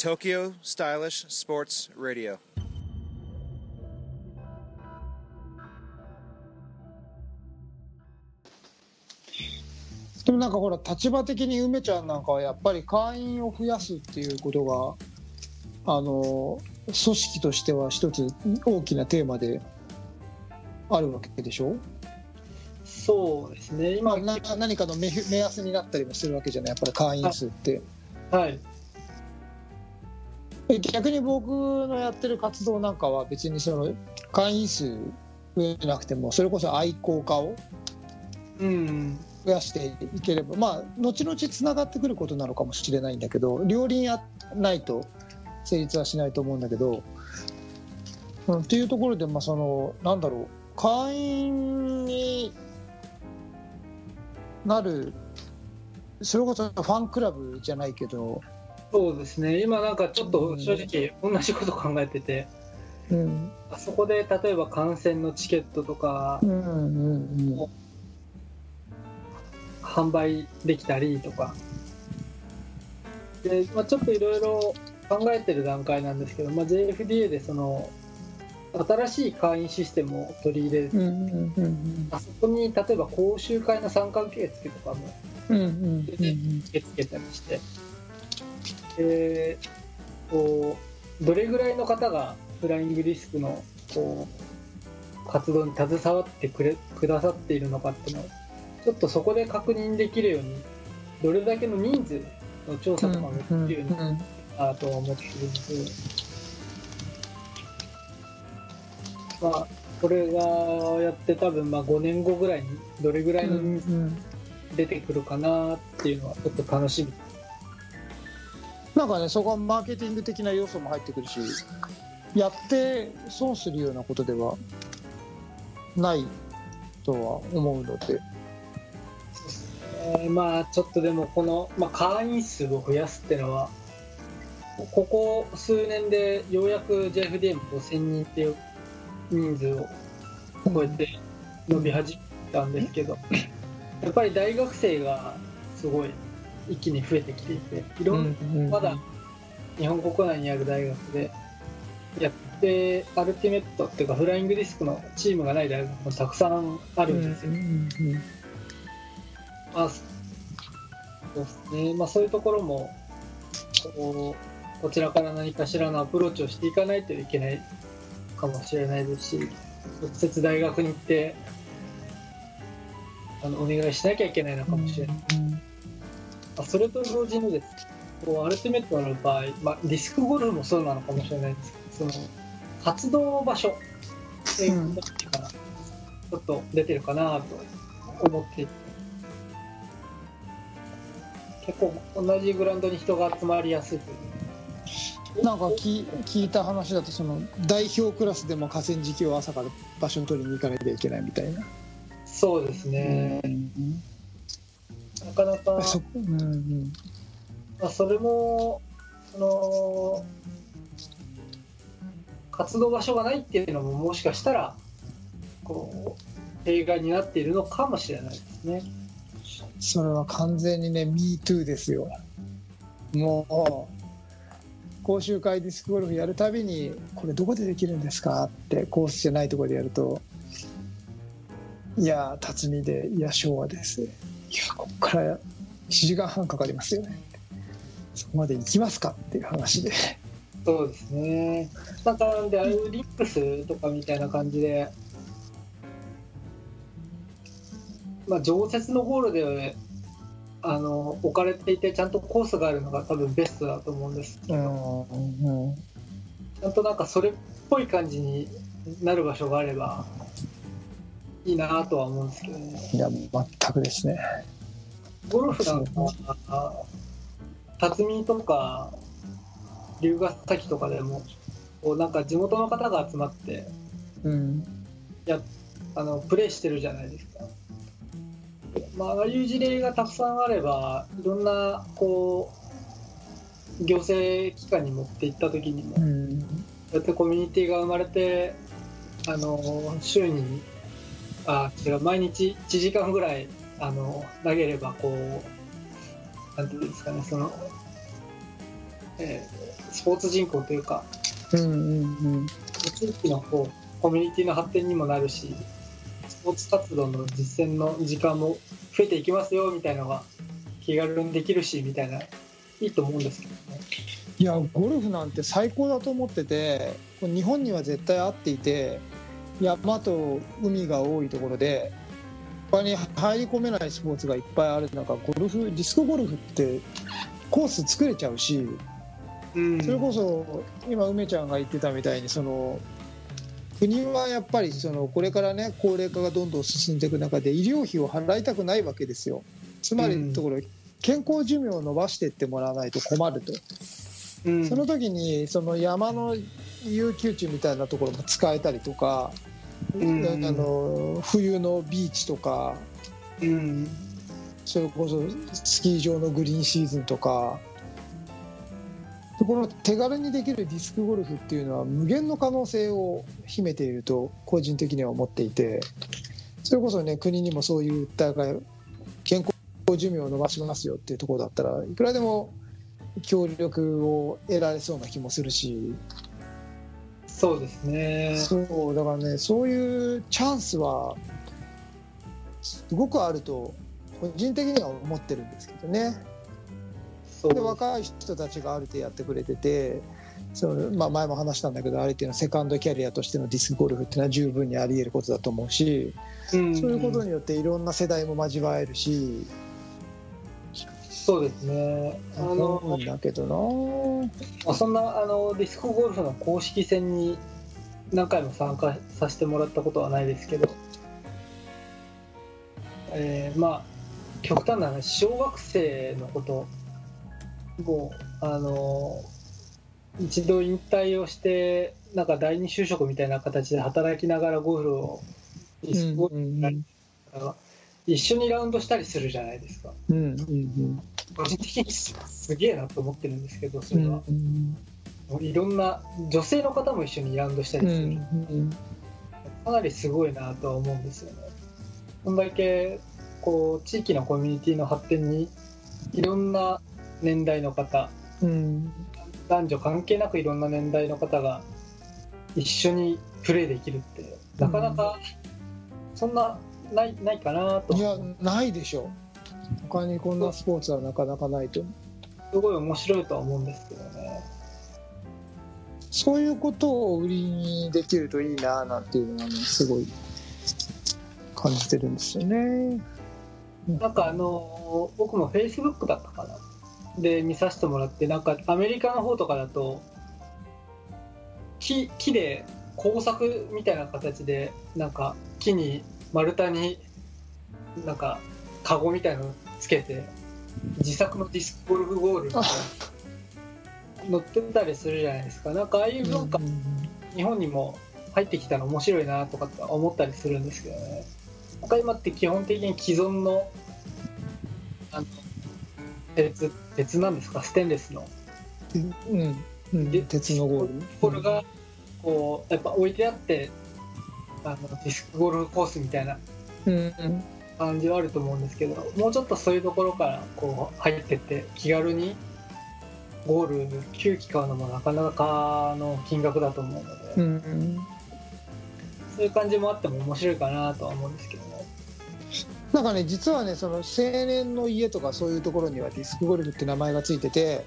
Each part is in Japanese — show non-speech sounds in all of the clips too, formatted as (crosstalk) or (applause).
Tokyo Stylish Sports Radio. でもなんかほら立場的に梅ちゃんなんかはやっぱり会員を増やすっていうことがあの組織としては一つ大きなテーマであるわけでしょ？そうですね。今な何かの目目安になったりもするわけじゃない？やっぱり会員数って。はい (laughs) 逆に僕のやってる活動なんかは別にその会員数増えなくてもそれこそ愛好家をうん増やしていければまあ後々つながってくることなのかもしれないんだけど両輪やないと成立はしないと思うんだけど、うん、っていうところでまあそのなんだろう会員になるそれこそファンクラブじゃないけど、そうですね。今なんかちょっと正直同じこと考えてて、うん。あそこで例えば観戦のチケットとかうんうん販売できたりとか。で、まあ、ちょっといろいろ考えてる段階なんですけど、まあ、JFDA でその新しい会員システムを取り入れる、あそこに例えば講習会の参加受付とかも受け付けたりしてでこうどれぐらいの方がフライングリスクのこう活動に携わってくれくださっているのかっていうのをちょっとそこで確認できるようにどれだけの人数の調査とかもできるようになとは思っているので、まあこれがやって多分まあ5年後ぐらいにどれぐらいの人数出てくるかなっていうのはちょっと楽しみ。なんかねそこはマーケティング的な要素も入ってくるしやって損するようなことではないとは思うので。えーまあちょっとでもこの、まあ、会員数を増やすっていうのはここ数年でようやく JFDM 5000人っていう人数を超えて伸び始めたんですけどやっぱり大学生がすごい一気に増えてきていていろんなまだ日本国内にある大学でやってアルティメットっていうかフライングディスクのチームがない大学もたくさんあるんですよ、まあ、そうですね、まあ、そういうところもこうこちらから何かしらのアプローチをしていかないといけないかもしれないですし直接大学に行ってあのお願いしなきゃいけないのかもしれない、まあ、それと同時にですこうアルティメットの場合、まあ、ディスクゴルフもそうなのかもしれないんですけどその活動場所っていうことがちょっと出てるかなと思っていて。結構同じグラウンドに人が集まりやすいというなんか聞聞いた話だとその代表クラスでも河川敷を朝から場所に取りに行かなきゃいけないみたいな。そうですね、なかなかそ,、うんうん。まあ、それもその活動場所がないっていうのももしかしたらこう弊害になっているのかもしれないですね。それは完全にね MeToo ですよ。もう講習会ディスクゴルフやるたびにこれどこでできるんですかってコースじゃないところでやるといや辰巳でいや昭和です。いやここから1時間半かかりますよね。そこまで行きますかっていう話で。そうですね。なんかなんでああいうリックスとかみたいな感じで。まあ、常設のホールであの置かれていてちゃんとコースがあるのが多分ベストだと思うんですけど、うんうん。ちゃんとなんかそれっぽい感じになる場所があればいいなとは思うんですけどね。いや全くですね。ゴルフなんかは辰巳とか龍ヶ崎とかでもこうなんか地元の方が集まってうん。やあのプレーしてるじゃないですか。まあ、ああいう事例がたくさんあればいろんなこう行政機関に持っていった時にもこうん。うやってコミュニティが生まれてあの週にあ違う毎日1時間ぐらいあの投げればこうなんていうんですかねそのえースポーツ人口というかうんうんうん地域のこうコミュニティの発展にもなるしスポーツ活動の実践の時間も増えていきますよみたいなのが気軽にできるしみたいないいと思うんですけどね。いやゴルフなんて最高だと思ってて日本には絶対合っていて山と海が多いところで他に入り込めないスポーツがいっぱいある中ゴルフディスクゴルフってコース作れちゃうしうん。それこそ今梅ちゃんが言ってたみたいにその国はやっぱりそのこれからね高齢化がどんどん進んでいく中で医療費を払いたくないわけですよ。つまりのところ健康寿命を伸ばしていってもらわないと困ると。うん。その時にその山の有給地みたいなところも使えたりとか、うん。あの冬のビーチとかうん。それこそスキー場のグリーンシーズンとかこの手軽にできるディスクゴルフっていうのは無限の可能性を秘めていると個人的には思っていてそれこそね国にもそういう訴えが健康寿命を伸ばしますよっていうところだったらいくらでも協力を得られそうな気もするしそうですね。そうだからねそういうチャンスはすごくあると個人的には思ってるんですけどね。で若い人たちがある程度やってくれててその、まあ、前も話したんだけどある程度のセカンドキャリアとしてのディスクゴルフっていうのは十分にあり得ることだと思うし、うんそういうことによっていろんな世代も交わえるしそうですね。あのだけどな。まあそんなあのディスクゴルフの公式戦に何回も参加させてもらったことはないですけど、えーまあ極端な話小学生のことをあの一度引退をしてなんか第二就職みたいな形で働きながらゴルフをディスクゴルフやりながら一緒にラウンドしたりするじゃないですか。うんうんうん個人的にすげえなと思ってるんですけどそうん。れは。うん。いろんな女性の方も一緒にラウンドしたうんりする、うんかなりすごいなとは思うんですよね。こんだけこう地域のコミュニティの発展にいろんな年代の方うん。男女関係なくいろんな年代の方が一緒にプレーできるってなかなかそんなないないかなと。いやないでしょ他にこんなスポーツはなかなかないとすごい面白いとは思うんですけどね。そういうことを売りにできるといいななんていうのはねすごい感じてるんですよね。なんかあの僕もフェイスブックだったかなで見させてもらってなんかアメリカの方とかだと木木で工作みたいな形でなんか木に丸太になんかカゴみたいなのつけて自作のディスクゴルフゴールみたいな乗ってたりするじゃないですか。なんかああいう文化日本にも入ってきたら面白いなとかって思ったりするんですけどね。なんか今って基本的に既存のあの鉄鉄なんですか？ステンレスの。うんうんで鉄のゴール。これがこうやっぱ置いてあってあのディスクゴルフコースみたいな。うんうん感じはあると思うんですけどもうちょっとそういうところからこう入ってって気軽にゴール9機買うのもなかなかの金額だと思うので、うんうんそういう感じもあっても面白いかなとは思うんですけどね。なんかね実はねその青年の家とかそういうところにはディスクゴルフって名前がついてて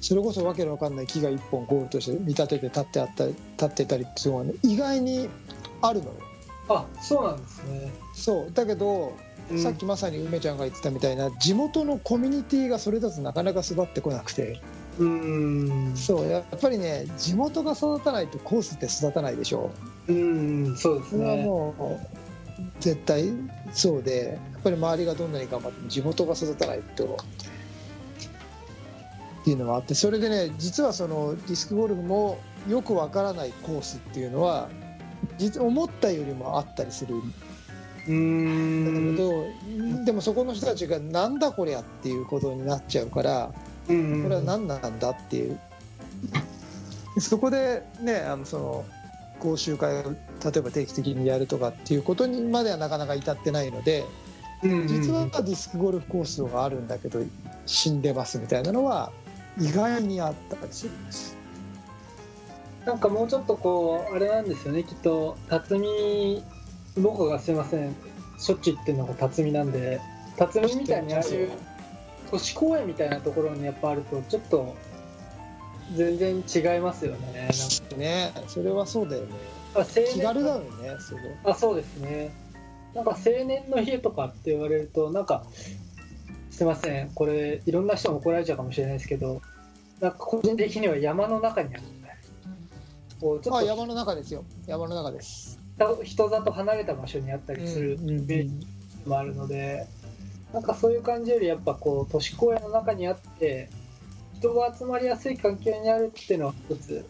それこそわけのわかんない木が一本ゴールとして見立てて立ってあったり立ってたりっていうのがね意外にあるのよ。あそうなんですね。そうだけど、うんさっきまさに梅ちゃんが言ってたみたいな地元のコミュニティがそれだとなかなか育ってこなくて。うーん。そうやっぱりね地元が育たないとコースって育たないでしょ。うーんそうですそれはね。もう絶対そうでやっぱり周りがどんなに頑張っても地元が育たないと。っていうのはあってそれでね実はそのディスクゴルフもよくわからないコースっていうのは実思ったよりもあったりする。んうーだんけど、でもそこの人たちがなんだこりゃっていうことになっちゃうからこうんれは何なんだっていう。(laughs) そこでねあのその講習会を例えば定期的にやるとかっていうことにまではなかなか至ってないので実はディスクゴルフコースがあるんだけど死んでますみたいなのは意外にあったりするんです。なんかもうちょっとこうあれなんですよねきっと辰巳僕がすいません。しょっちゅう言ってるのが辰巳なんで辰巳みたいにああいう都市公園みたいなところにやっぱあるとちょっと全然違いますよねなんかねそれはそうだよね。あ青年気軽だよねすごいあそうですね。なんか青年の家とかって言われるとなんかすいませんこれいろんな人も怒られちゃうかもしれないですけどなんか個人的には山の中にあるみたいなこうちょっとあ山の中ですよ。山の中です人里離れた場所にあったりするうん。うん。イメージもあるので、なんかそういう感じよりやっぱこう都市公園の中にあって人が集まりやすい環境にあるっていうのは一つ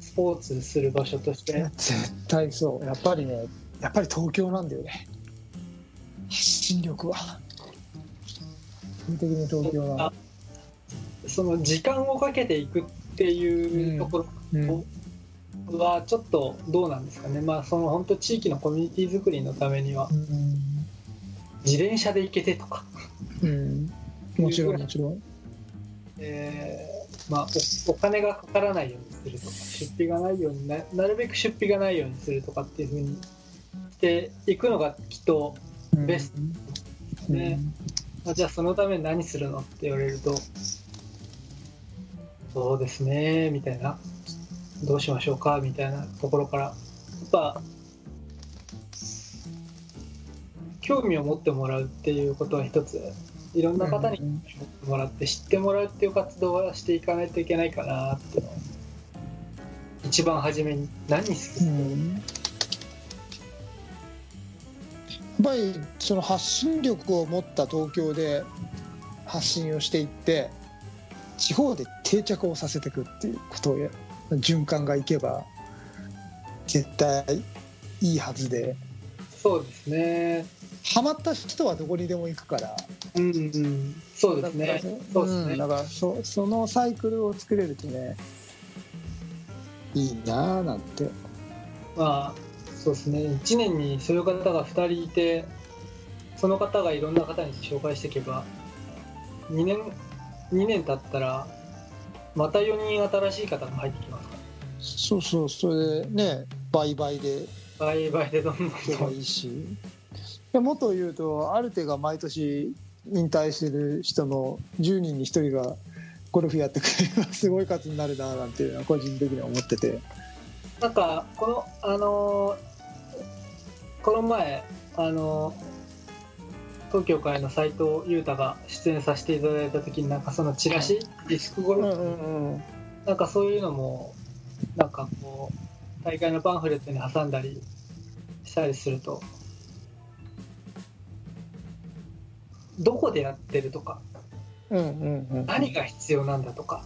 スポーツする場所として。絶対そう。やっぱりねやっぱり東京なんだよね。発信力は。基本的に東京なあその時間をかけていくっていうところうんはちょっとどうなんですかね、まあその本当地域のコミュニティ作りのためには。自転車で行けてとか、うん。もちろんもちろん。えーまあ、おお金がかからないようにするとか出費がないようにななるべく出費がないようにするとかっていうふうにしていくのがきっと、ベスト。ね。まあ、じゃあそのために何するのって言われるとそうですねみたいなどうしましょうかみたいなところから。やっぱ興味を持ってもらうっていうことは一ついろんな方に興味を持ってもらって知ってもらうっていう活動はしていかないといけないかなって一番初めに何好き、う。ん。やっぱりその発信力を持った東京で発信をしていって地方で定着をさせていくっていうことをや循環がいけば絶対いいはずで。そうですね。ハマった人はどこにでも行くから。うんうん。そうですね。そうですね、んだからそそのサイクルを作れるとねいいなあなんて。まあそうですね。1年にそういう方が2人いてその方がいろんな方に紹介していけば2年2年経ったらまた4人新しい方が入ってきます。かそうそうそれでね倍々で。ら倍々でどんどん。いけばいいし。いやもっと言うとアルテが毎年引退してる人の10人に1人がゴルフやってくれればすごい数になるななんていうのは個人的には思ってて。なんかこのあのーこの前あのー東京会の斉藤裕太が出演させていただいた時になんかそのチラシディスクゴルフ。うん。なんかそういうのもなんかこう大会のパンフレットに挟んだりしたりするとどこでやってるとかうんうんうん。何が必要なんだとか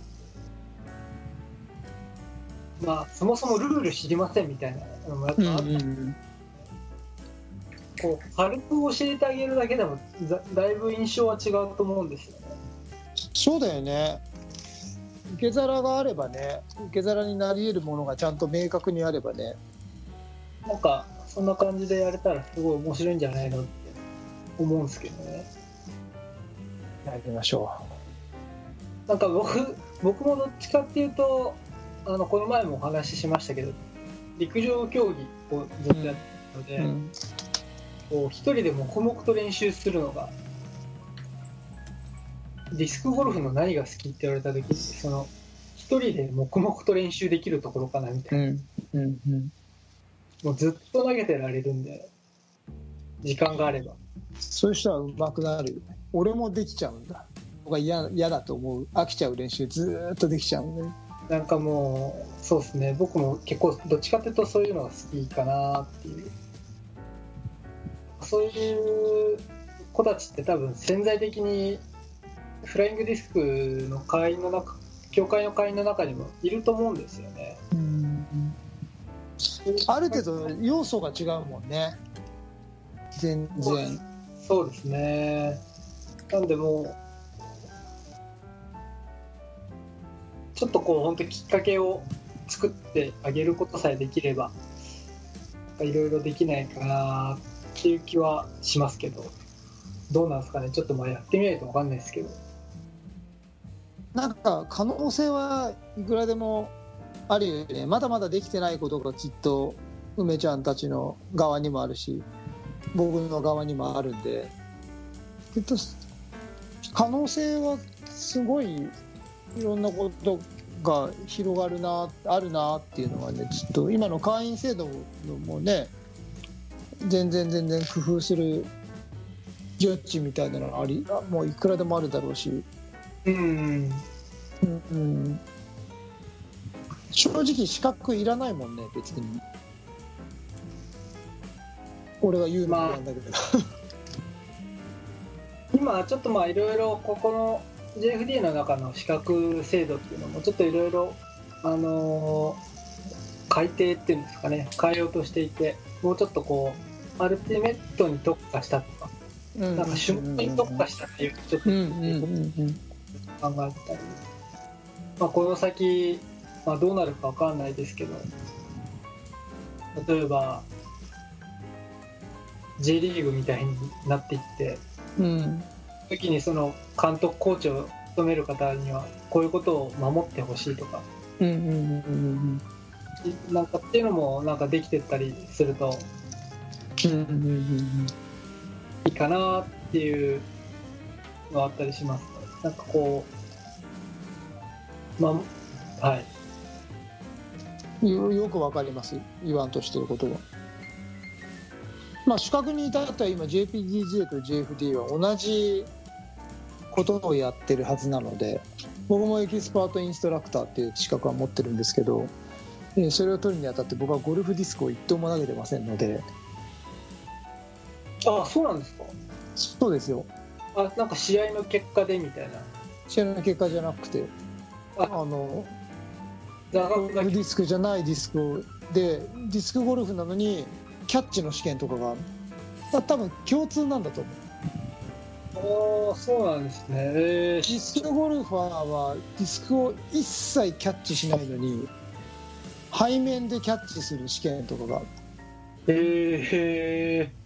まあそもそもルール知りませんみたいなのもやっぱあった、うんうんこう軽く教えてあげるだけでもだだいぶ印象は違うと思うんですよね。そうだよね受け皿があればね受け皿になり得るものがちゃんと明確にあればねなんかそんな感じでやれたらすごい面白いんじゃないのって思うんですけどね。やりましょなんか僕僕もどっちかっていうとあのこの前もお話ししましたけど陸上競技をずっとやってたので、う、うん。こう一人で黙々と練習するのがディスクゴルフの何が好きって言われた時にその一人で黙々と練習できるところかなみたいな、うんうんうん。もうずっと投げてられるんで時間があれば。そういう人は上手くなるよね。俺もできちゃうんだ。僕は嫌嫌だと思う。飽きちゃう練習ずーっとできちゃうんでなんかもうそうですね。僕も結構どっちかっていうとそういうのが好きかなっていう。そういう子たちって多分潜在的にフライングディスクの会員の中協会の会員の中にもいると思うんですよね。ある程度要素が違うもんね。全然。そうですね。なんでもうちょっとこう本当きっかけを作ってあげることさえできればいろいろできないかなっていう気はしますけど。どうなんですかね。ちょっとまあやってみないと分かんないですけどなんか可能性はいくらでもあるよね。まだまだできてないことがきっと梅ちゃんたちの側にもあるし僕の側にもあるんで。きっと可能性はすごいいろんなことが広がるなあるなっていうのはねちょっと今の会員制度もね全然全然工夫する余地みたいなのありもういくらでもあるだろうし、うんうん。うん、正直資格いらないもんね別に。俺が言うなんだけど、今ちょっとまあいろいろここの JFD の中の資格制度っていうのもちょっといろいろあのー改定っていうんですかね。変えようとしていてもうちょっとこうアルティメットに特化したとかうんなんか種目に特化したっていうちょっとうんうんうんうん考えたり、まあ、この先、まあ、どうなるかわかんないですけど。例えば J リーグみたいになっていって。うん。時にその監督コーチを務める方にはこういうことを守ってほしいとか。なんかっていうのもなんかできてったりするといいかなっていうのはあったりします。ねなんかこうまあはい。よよくわかります。言わんとしてることは。まあ資格に至っては今 JPDJ と JFD は同じことをやってるはずなので僕もエキスパートインストラクターっていう資格は持ってるんですけどえーそれを取るにあたって僕はゴルフディスクを一投も投げてませんので。あそうなんですか？そうですよあなんか試合の結果でみたいな。試合の結果じゃなくてあ。あの座ゴ学がルフディスクじゃないディスクをでディスクゴルフなのにキャッチの試験とかがあ多分共通なんだと思う。ああそうなんですね。えディスクゴルファーはディスクを一切キャッチしないのに背面でキャッチする試験とかがー、えー、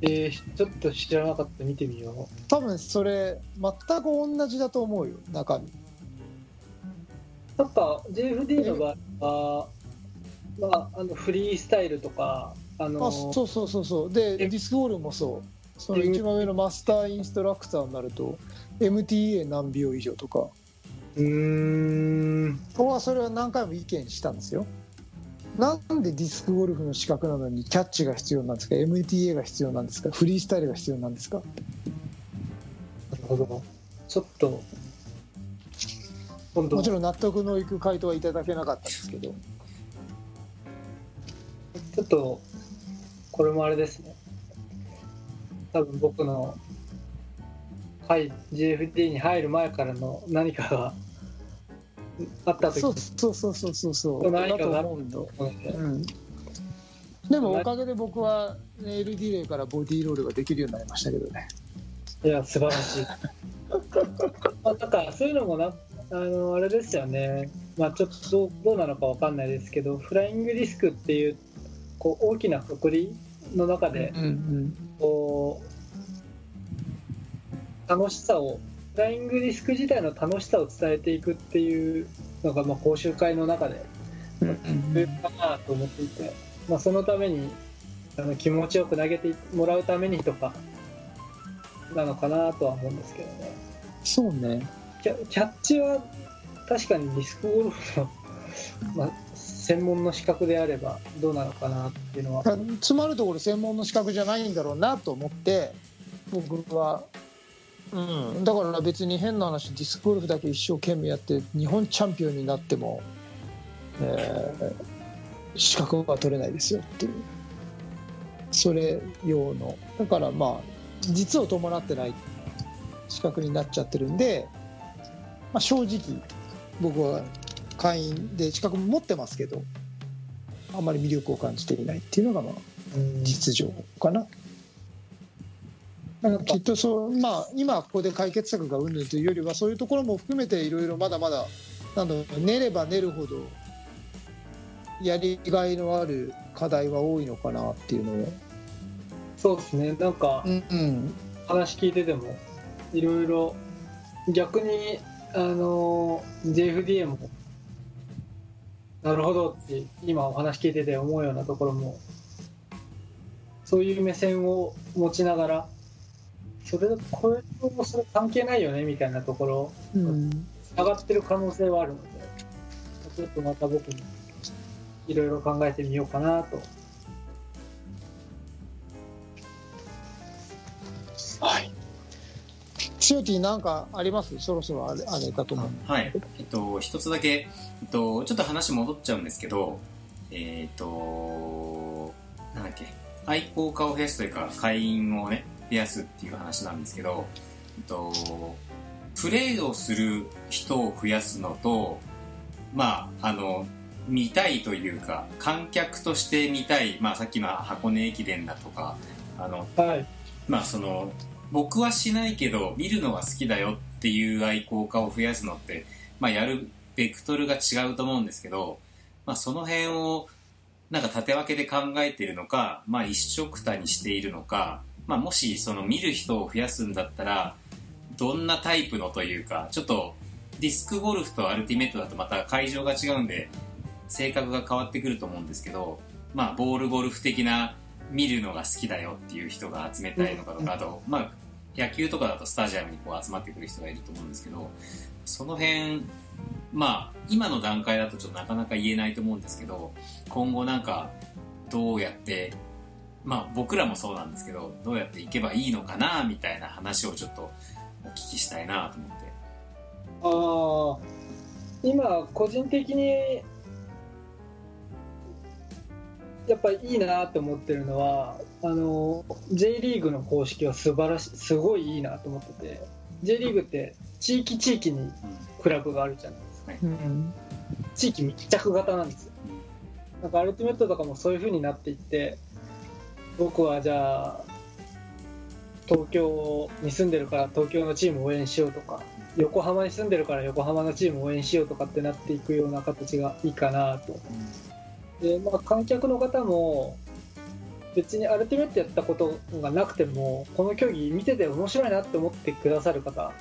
えー、ちょっと知らなかった。見てみよ多分それ全く同じだと思うよ中身。うなんか JFD の場合は、まあ、あのフリースタイルとかあのあそうそうそうそう。でえディスクゴルフもそう。その一番上のマスターインストラクターになると MTA 何秒以上とか。うーん。僕はそれは何回も意見したんですよなんでディスクゴルフの資格なのにキャッチが必要なんですか？MTA が必要なんですか？フリースタイルが必要なんですか？なるほど。ちょっと今度。もちろん納得のいく回答はいただけなかったんですけど。ちょっとこれもあれですね。多分僕のはい GFD に入る前からの何かがあった時。そうそうそうそうそうそう。う。うん、でもおかげで僕はネイルディレイからボディーロールができるようになりましたけどね。いや素晴らしい。(laughs) まあなんかそういうのもなあのあれですよね。まあちょっとどうどうなのかわかんないですけどフライングディスクっていうこう大きなくくりの中でうんうん。こう楽しさをフライングディスク自体の楽しさを伝えていくっていうのがまあ講習会の中でうん重要かなと思っていて、まあ、そのためにあの気持ちよく投げてもらうためにとかなのかなとは思うんですけどね。そうね。キャキャッチは確かにディスクゴルフの、(laughs) まあ、専門の資格であればどうなのかなっていうのは。つまるところ専門の資格じゃないんだろうなと思って僕は、うん、だから別に変な話ディスクゴルフだけ一生懸命やって日本チャンピオンになっても、えー資格は取れないですよっていう。それ用の。だからまあ実を伴ってない資格になっちゃってるんで、まあ、正直僕は会員で資格も持ってますけどあんまり魅力を感じていないっていうのがまあうん。実情かな。きっとそう、まあ、今ここで解決策がうんぬんというよりはそういうところも含めていろいろまだまだなんだろう練れば練るほどやりがいのある課題は多いのかなっていうのを、そうですね。なんかうん、話聞いててもいろいろ逆にあの JFDA もなるほどって今お話聞いてて思うようなところもそういう目線を持ちながらそれこれとそれ関係ないよねみたいなところうん上がってる可能性はあるのでちょっとまた僕もいろいろ考えてみようかなとはい。シオティなんかあります？そろそろあれあれだと思う。はい。えっと、一つだけ、えっと、ちょっと話戻っちゃうんですけど、えっと、なんだっけ、愛好家を増やすというか、会員をね、増やすっていう話なんですけど、えっと、プレイをする人を増やすのと、まあ、あの、見たいというか、観客として見たい、まあさっきの箱根駅伝だとか、あの、はい。まあその僕はしないけど見るのが好きだよっていう愛好家を増やすのって、まあ、やるベクトルが違うと思うんですけど、まあ、その辺をなんか縦分けで考えているのか、まあ、一緒くたにしているのか、まあ、もしその見る人を増やすんだったらどんなタイプのというかちょっとディスクゴルフとアルティメットだとまた会場が違うんで性格が変わってくると思うんですけど、まあ、ボールゴルフ的な見るのが好きだよっていう人が集めたいのかとか、あと、まあ、野球とかだとスタジアムにこう集まってくる人がいると思うんですけど、その辺、まあ、今の段階だとちょっとなかなか言えないと思うんですけど、今後なんか、どうやって、まあ僕らもそうなんですけど、どうやっていけばいいのかな、みたいな話をちょっとお聞きしたいなと思って。ああ今個人的にやっぱりいいなと思ってるのはあの J リーグの公式は素晴らしいすごいいいなと思ってて J リーグって地域地域にクラブがあるじゃないですか。うん。地域密着型なんですよ。なんかアルティメットとかもそういう風になっていって僕はじゃあ東京に住んでるから東京のチームを応援しようとか横浜に住んでるから横浜のチームを応援しようとかってなっていくような形がいいかなとで、まあ、観客の方も別にアルティメットやったことがなくてもこの競技見てて面白いなって思ってくださる方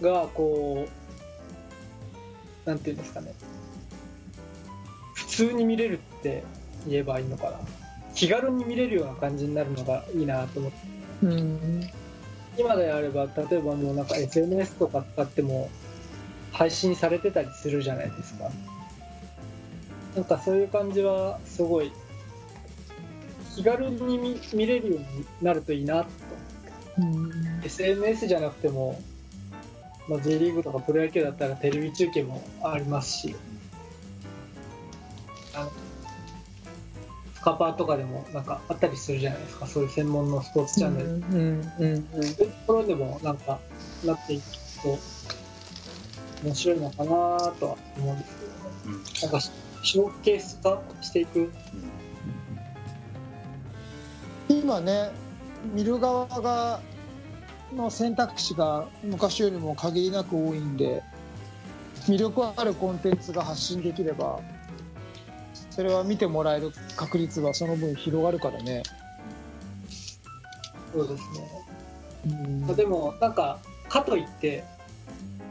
がこうなんていうんですかね。普通に見れるって言えばいいのかな。気軽に見れるような感じになるのがいいなと思って。うん。今であれば例えばもうなんか SNS とか使っても配信されてたりするじゃないですか。なんかそういう感じはすごい気軽に見見れるようになるといいなと。うん。SNS じゃなくても、まあ、J リーグとかプロ野球だったらテレビ中継もありますし。あのスカパーとかでもなんかあったりするじゃないですか。そういう専門のスポーツチャンネル、うんうんそういうところでもなんかなっていくと面白いのかなとは思うんですけどね。うんなんかシショーケース化していく。今ね見る側がの選択肢が昔よりも限りなく多いんで魅力あるコンテンツが発信できればそれは見てもらえる確率はその分広がるからね、そうですね。うん。でもなんかかといって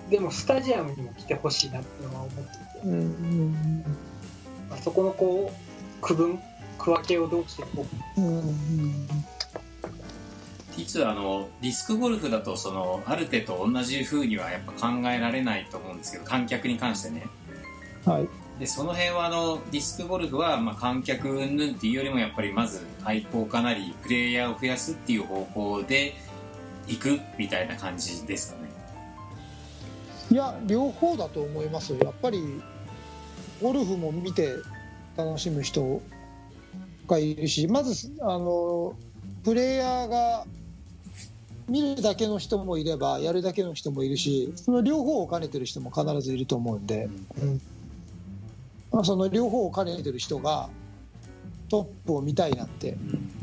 でもスタジアムにも来てほしいなっていうのは思っていて。うんうんまあそこのこう区分区分けをどうしていこううんうん。実はあのディスクゴルフだとそのアルテと同じ風にはやっぱ考えられないと思うんですけど観客に関してね。はいでその辺はあのディスクゴルフはまあ観客云々っていうよりもやっぱりまず愛好家なりプレイヤーを増やすっていう方向で行くみたいな感じですかね。いや両方だと思います。やっぱりゴルフも見て楽しむ人がいるしまずあのプレイヤーが見るだけの人もいればやるだけの人もいるしその両方を兼ねてる人も必ずいると思うんで、うん。まあその両方を兼ねてる人がトップを見たいなってうん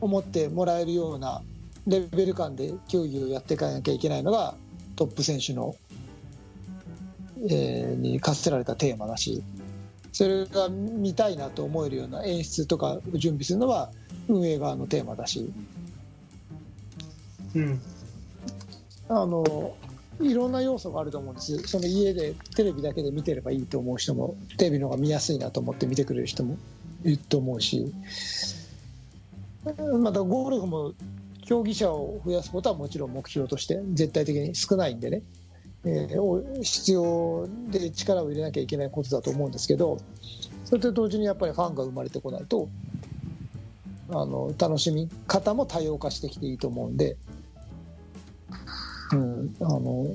思ってもらえるようなレベル感で競技をやっていかなきゃいけないのがトップ選手の、えーに課せられたテーマだしそれが見たいなと思えるような演出とかを準備するのは運営側のテーマだし。うん。あのいろんな要素があると思うんです。その家でテレビだけで見てればいいと思う人もテレビの方が見やすいなと思って見てくれる人もいると思うし。またゴルフも競技者を増やすことはもちろん目標として絶対的に少ないんでね、えー必要で力を入れなきゃいけないことだと思うんですけどそれと同時にやっぱりファンが生まれてこないとあの楽しみ方も多様化してきていいと思うんで、うん、あの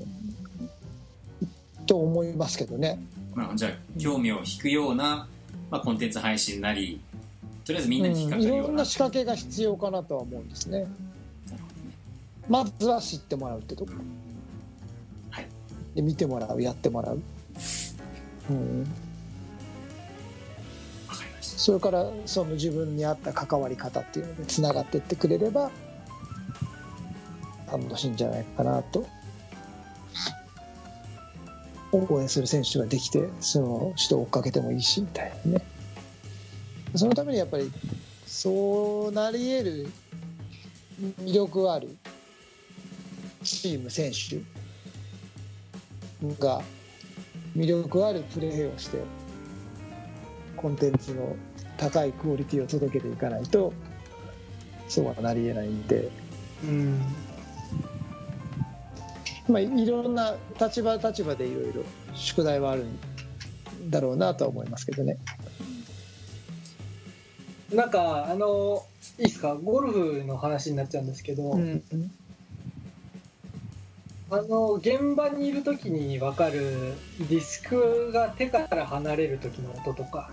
と思いますけどね。まあ、じゃあ興味を引くような、まあ、コンテンツ配信なりとりあえずみんなに引っかうん、いかるような、ろんな仕掛けが必要かなとは思うんですね。まずは知ってもらうってとこ。はいで見てもらう、やってもらう。うん、わかりましたそれからその自分に合った関わり方っていうのでつながっていってくれれば楽しいんじゃないかなと。応援する選手ができてその人を追っかけてもいいしみたいなね。そのためにやっぱりそうなり得る魅力あるチーム選手が魅力あるプレーをしてコンテンツの高いクオリティを届けていかないとそうはなり得ないんで、うん。まあ、いろんな立場立場でいろいろ宿題はあるんだろうなとは思いますけどね。なんかあのいいですか？ゴルフの話になっちゃうんですけど、うんあの現場にいる時に分かるディスクが手から離れる時の音とか。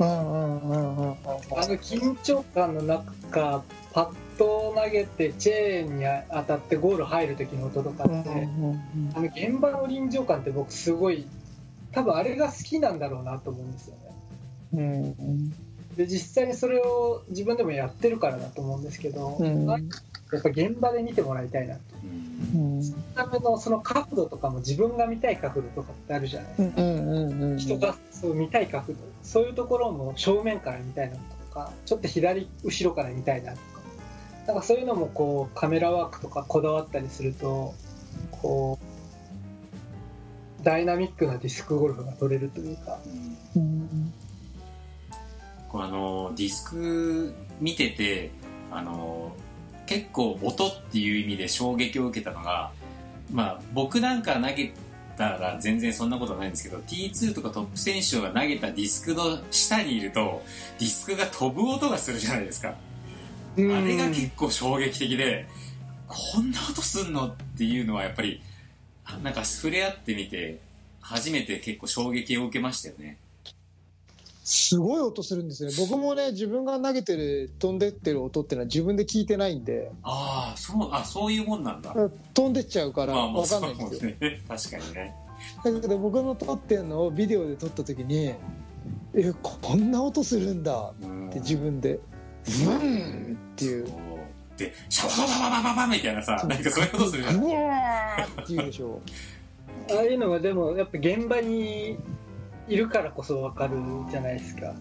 あの緊張感の中パッと投げてチェーンに当たってゴール入る時の音とかって、あの現場の臨場感って僕すごい多分あれが好きなんだろうなと思うんですよね。うんうん。で実際にそれを自分でもやってるからだと思うんですけど、うん。やっぱ現場で見てもらいたいなと。うん。うんそのためのその角度とかも自分が見たい角度とかってあるじゃないですか、人がそう見たい角度そういうところも正面から見たいなとかちょっと左後ろから見たいなとかなんかそういうのもこうカメラワークとかこだわったりするとこうダイナミックなディスクゴルフが取れるというか。うん。こうあのディスク見ててあの結構音っていう意味で衝撃を受けたのが、まあ、僕なんか投げたら全然そんなことないんですけど T2 とかトップ選手が投げたディスクの下にいるとディスクが飛ぶ音がするじゃないですか。あれが結構衝撃的でこんな音すんのっていうのはやっぱりあなんか触れ合ってみて初めて結構衝撃を受けましたよね。すごい音するんですよね。僕もね自分が投げてる飛んでってる音っていうのは自分で聞いてないんで。ああそうあそういうもんなんだ。飛んでっちゃうからまあまあ分かんないんですよ。ね。(laughs) 確かにね。だけど僕の撮ってるのをビデオで撮った時にえこんな音するんだうん。って自分でブーンっていう。でシャバババババババみたいなさなんかそういうことするじゃん。うわーっていうでしょ。(laughs) ああいうのはでもやっぱ現場にいるからこそ分かるじゃないですか。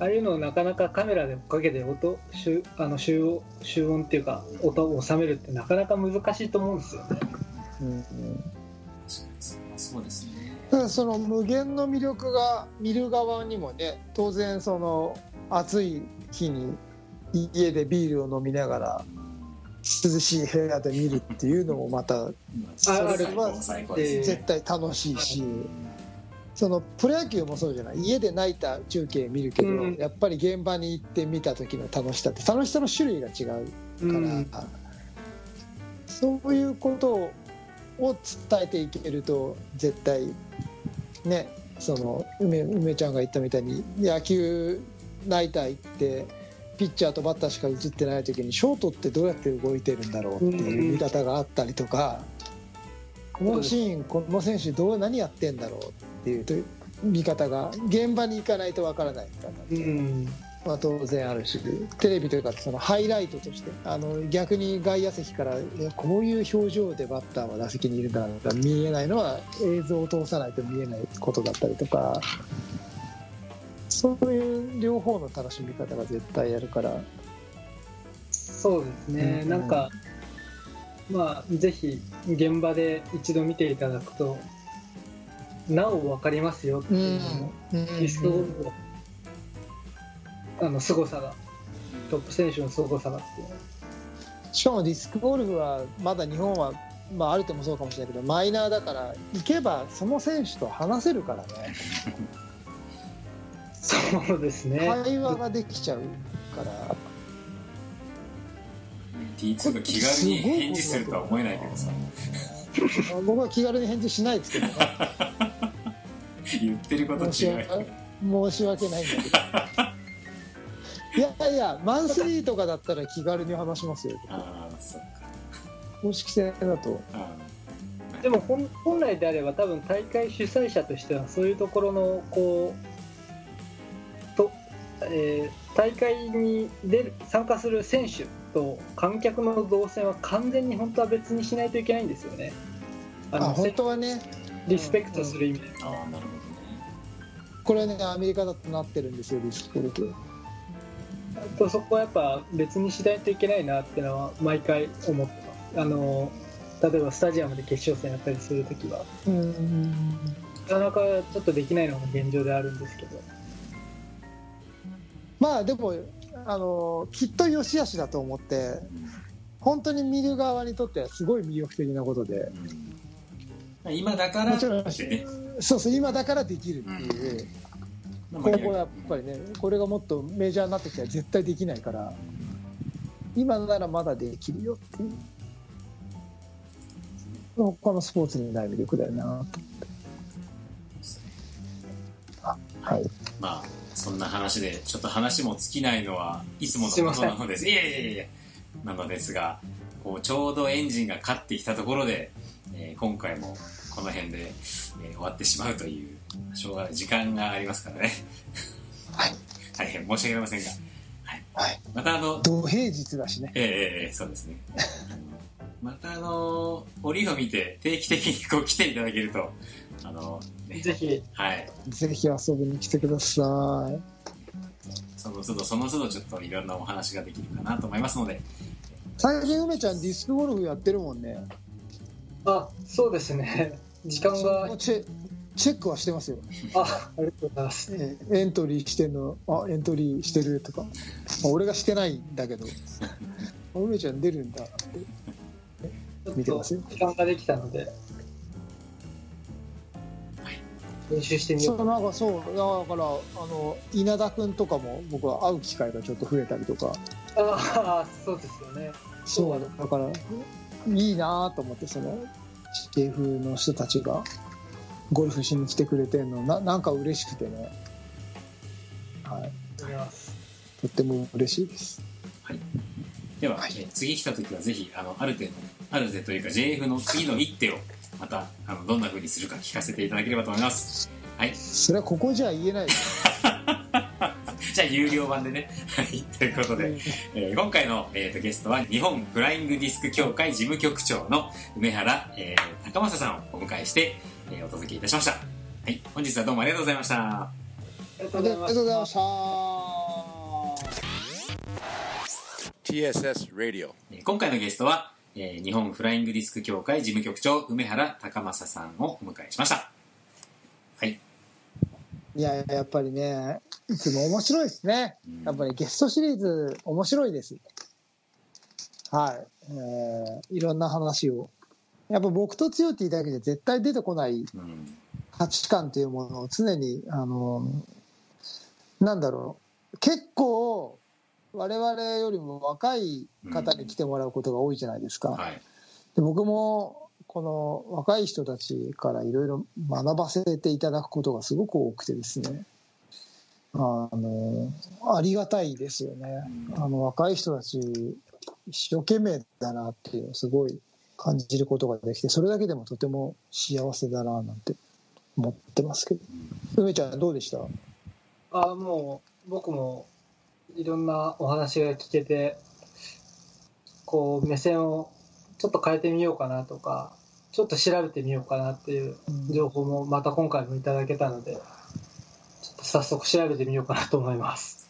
ああいうのをなかなかカメラで追っかけて音集あの集音集音っていうか音を収めるってなかなか難しいと思うんですよね。う、うん。そうですね。ただその無限の魅力が見る側にもね当然その暑い日に家でビールを飲みながら涼しい部屋で見るっていうのもまた (laughs) それは絶対楽しいしそのプロ野球もそうじゃない？家で泣いた中継見るけど、うん。やっぱり現場に行って見た時の楽しさって楽しさの種類が違うから、うん。そういうことを伝えていけると絶対ねその梅梅ちゃんが言ったみたいに野球ナイター行ってピッチャーとバッターしか映ってない時にショートってどうやって動いてるんだろうっていう見方があったりとか、このシーンこの選手どう何やってんだろうっていうと見方が現場に行かないとわからない見方っていう。のがうん。まあ、当然あるしテレビというかそのハイライトとしてあの逆に外野席からこういう表情でバッターは打席にいるんだとか見えないのは映像を通さないと見えないことだったりとかそういう両方の楽しみ方が絶対あるから。そうですね、うん。なんかまあぜひ現場で一度見ていただくとなお分かりますよっていうのも、ディスクゴルフのあの凄さがトップ選手の凄さがっていう。しかもディスクゴルフはまだ日本は、まあ、ある程度もそうかもしれないけどマイナーだから行けばその選手と話せるからね (laughs) そうですね。会話ができちゃうから。T2 が気軽に返事するとは思えないけどさ。僕は気軽に返事しないですけどね。言ってること違う申し訳申し訳ないんだけど。いやいやマンスリーとかだったら気軽に話しますよ。(laughs) ああそっか。公式戦だと。あでも本本来であれば多分大会主催者としてはそういうところのこうと、えー大会に出る参加する選手と観客の動線は完全に本当は別にしないといけないんですよね。ああの本当はねリスペクトする意味で。あああなるほどねこれねアメリカだとなってるんですよディスクゴルフとそこはやっぱ別にしないといけないなっていうのは毎回思ってます。あの例えばスタジアムで決勝戦やったりするときはうんなかなかちょっとできないのが現状であるんですけど。まあでもあのきっと良し悪しだと思って本当に見る側にとってはすごい魅力的なことで。うん。今だからそうそう今だからできるっていう、まあ今後やっぱりねこれがもっとメジャーになってきたら絶対できないから今ならまだできるよっていう。他のスポーツにない魅力だよなと思って。あはい。まあそんな話でちょっと話も尽きないのはいつものことなのです。いやいやいやいや。なのですがこうちょうどエンジンがかってきたところで、えー今回もこの辺で、えー終わってしまうというしょうがない時間がありますからね。はい。大変申し訳ありませんが、はい、はい。またあの土平日だしね。ええええええそうですね。またあの折を見て定期的にこう来ていただけるとあの、ね、ぜひ。はい。ぜひ遊びに来てください。その都度その都度ちょっといろんなお話ができるかなと思いますので。最近梅ちゃんディスクゴルフやってるもんね。あそうですね。時間が。チェチェックはしてますよ。あありがとうございます。ええエントリーしてんのあエントリーしてるとか、まあ俺がしてないんだけど。あ (laughs) 梅ちゃん出るんだって。ちょっ見てますよと時間ができたので練習してみよそううなんかそうだからあの稲田君とかも僕は会う機会がちょっと増えたりとか。ああそうですよね。そうだからいいなと思ってその CF の人たちがゴルフしに来てくれてるのななんか嬉しくてね。はい。ありがとうございます。とっても嬉しいです。では、はい。えー次来た時はぜひあのある程度ある程度というか JF の次の一手をまたあのどんな風にするか聞かせていただければと思います。はい。それはここじゃ言えない。(laughs) じゃあ有料版でね。はい。ということで、えー今回の、えーとゲストは日本フライングディスク協会事務局長の梅原、えー高正さんをお迎えして、えーお届けいたしました。はい。本日はどうもありがとうございました。ありがとうございました。TSS Radio. えー今回のゲストは、えー日本フライングディスク協会事務局長梅原高正さんをお迎えしました。はい。いややっぱりねいつも面白いですね。やっぱりゲストシリーズ面白いですはい、えーいろんな話を。やっぱ僕と強ティだけで絶対出てこないうん。価値観というものを常にあのなんだろう。結構我々よりも若い方に来てもらうことが多いじゃないですか、はい。で僕もこの若い人たちからいろいろ学ばせていただくことがすごく多くてですね。あのありがたいですよね。あの若い人たち一生懸命だなっていうのをすごい感じることができてそれだけでもとても幸せだななんて思ってますけど。梅ちゃん。どうでしたあもう僕もいろんなお話が聞けてこう目線をちょっと変えてみようかなとかちょっと調べてみようかなっていう情報もまた今回もいただけたのでちょっと早速調べてみようかなと思います。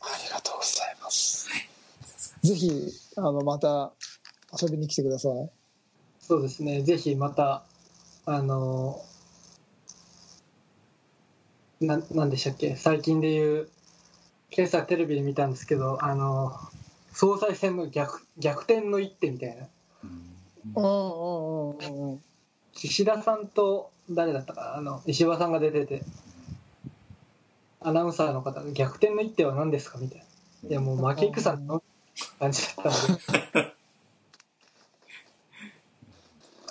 ありがとうございます。ぜひあのまた遊びに来てください。そうですね、ぜひまた、あのな、なんでしたっけ、最近で言う、今朝テレビで見たんですけど、あの総裁選の逆逆転の一手みたいな、うんうんうんうん。岸田さんと誰だったかな、あの石破さんが出てて、アナウンサーの方が逆転の一手は何ですかみたいな。いや、もう負け戦の感じだったので。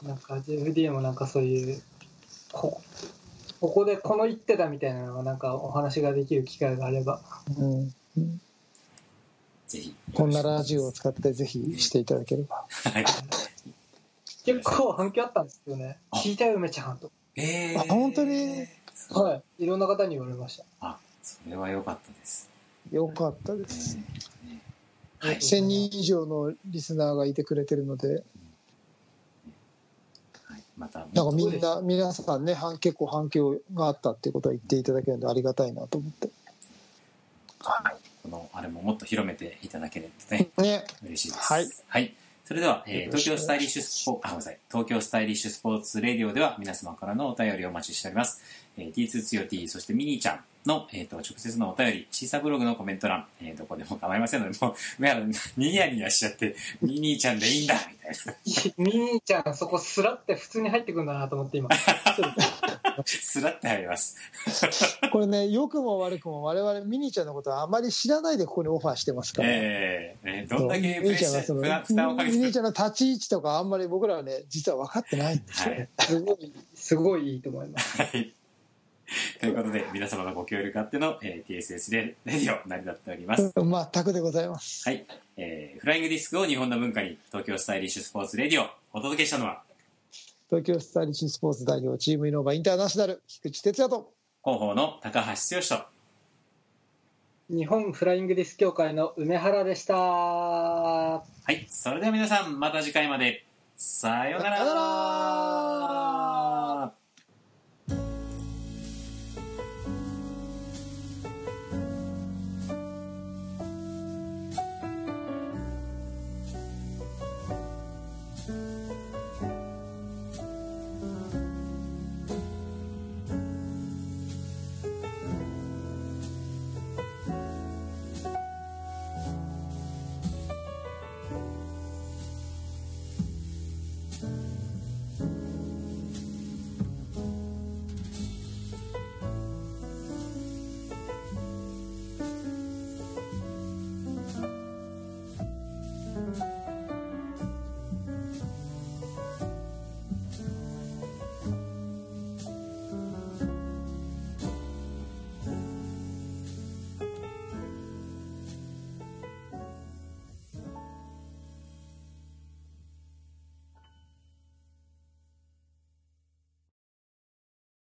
(laughs) なんか JFD もなんかそういうこここでこの一手だみたいなのがなんかお話ができる機会があればうん、ぜひ。こんなラジオを使ってぜひしていただければ。はい。結構反響あったんですよねあ聞いたよ梅ちゃんとえー、あ本当に？はいいろんな方に言われましたあ、それは良かったです。よかったです。はい。1000人以上のリスナーがいてくれてるので、はい、また、なんかみんな、皆さんね、反結構反響があったっていうことは言っていただけるのでありがたいなと思って。この、あれももっと広めていただければね、ね。嬉しいです。はい。はい。それでは、えー東京スタイリッシュスポーツ、あ、ごめんなさい。東京スタイリッシュスポーツレディオでは皆様からのお便りをお待ちしております。えー、T2 つよ T、そしてミニーちゃんの、えっ、と、直接のお便り、シーサーブログのコメント欄、えー、どこでも構いませんので、もう、ニヤニヤしちゃって、ミニーちゃんでいいんだみたいみーちゃんそこスラって普通に入ってくんだなと思って今な。(laughs) スラって入ります。(laughs) これね、良くも悪くも我々ミニーちゃんのことはあまり知らないでここにオファーしてますから。えー、えーどんだけプミニーちゃんがそのミニーちゃんの立ち位置とかあんまり僕らはね、実は分かってないんですよね。すごいすごいいいと思いますはい。(laughs) ということで、皆様のご協力あっての、えー TSS レレディオ成り立っております。全くでございます。はい。えーフライングディスクを日本の文化に、東京スタイリッシュスポーツレディオ、お届けしたのは、東京スタイリッシュスポーツ代表チームイノーバインターナショナル、菊池哲也と。広報の高橋剛と、日本フライングディス協会の梅原でしたはい。それでは皆さん、また次回まで。さようなさようなら